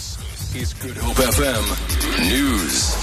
This is Good Hope FM News.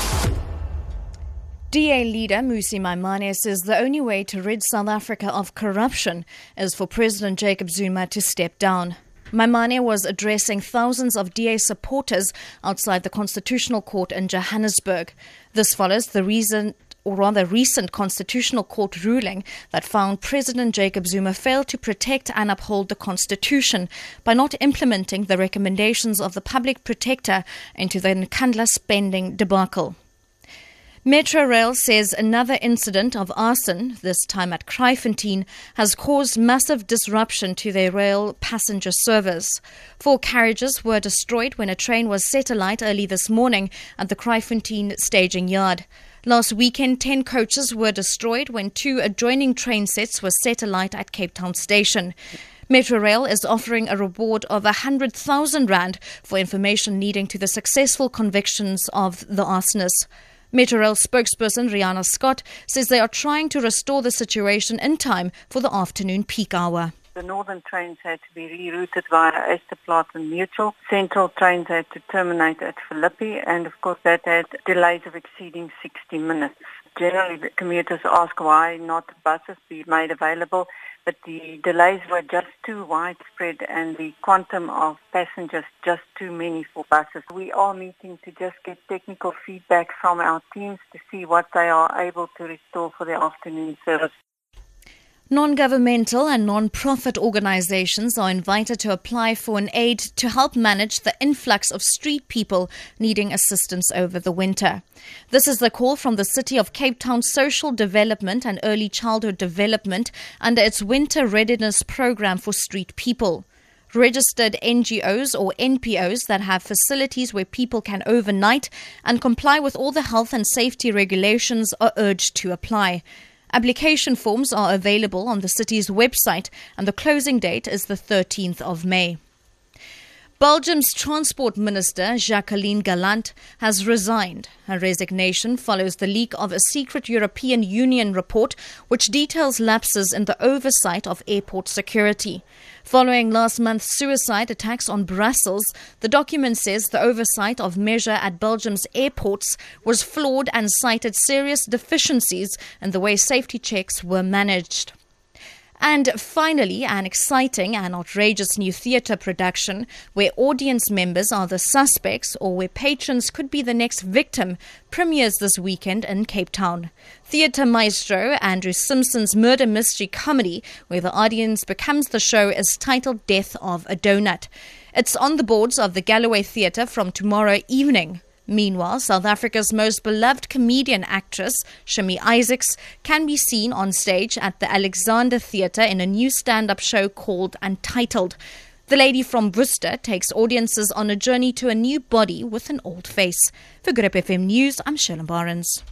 DA leader Mmusi Maimane says the only way to rid South Africa of corruption is for President Jacob Zuma to step down. Maimane was addressing thousands of DA supporters outside the Constitutional Court in Johannesburg. This follows the reason or rather recent Constitutional Court ruling that found President Jacob Zuma failed to protect and uphold the Constitution by not implementing the recommendations of the public protector into the Nkandla spending debacle. Metrorail says another incident of arson, this time at Kraaifontein, has caused massive disruption to their rail passenger service. Four carriages were destroyed when a train was set alight early this morning at the Kraaifontein staging yard. Last weekend, 10 coaches were destroyed when two adjoining train sets were set alight at Cape Town Station. Metrorail is offering a reward of 100,000 Rand for information leading to the successful convictions of the arsonists. Metrorail spokesperson Riana Scott says they are trying to restore the situation in time for the afternoon peak hour. The northern trains had to be rerouted via Ysterplaat and Mutual. Central trains had to terminate at Philippi and of course that had delays of exceeding 60 minutes. Generally the commuters ask why not buses be made available but the delays were just too widespread and the quantum of passengers just too many for buses. We are meeting to just get technical feedback from our teams to see what they are able to restore for the afternoon service. Non governmental and non profit organizations are invited to apply for an aid to help manage the influx of street people needing assistance over the winter. This is the call from the City of Cape Town Social Development and Early Childhood Development under its Winter Readiness Program for Street People. Registered NGOs or NPOs that have facilities where people can overnight and comply with all the health and safety regulations are urged to apply. Application forms are available on the city's website, and the closing date is the 13th of May. Belgium's Transport Minister Jacqueline Galant has resigned. Her resignation follows the leak of a secret European Union report which details lapses in the oversight of airport security. Following last month's suicide attacks on Brussels, the document says the oversight of measure at Belgium's airports was flawed and cited serious deficiencies in the way safety checks were managed. And finally, an exciting and outrageous new theatre production where audience members are the suspects or where patrons could be the next victim premieres this weekend in Cape Town. Theatre maestro Andrew Simpson's murder mystery comedy, where the audience becomes the show, is titled Death of a Donut. It's on the boards of the Galloway Theatre from tomorrow evening. Meanwhile, South Africa's most beloved comedian actress, Shami Isaacs, can be seen on stage at the Alexander Theatre in a new stand up show called Untitled. The lady from Worcester takes audiences on a journey to a new body with an old face. For Good FM News, I'm Shirley Barnes.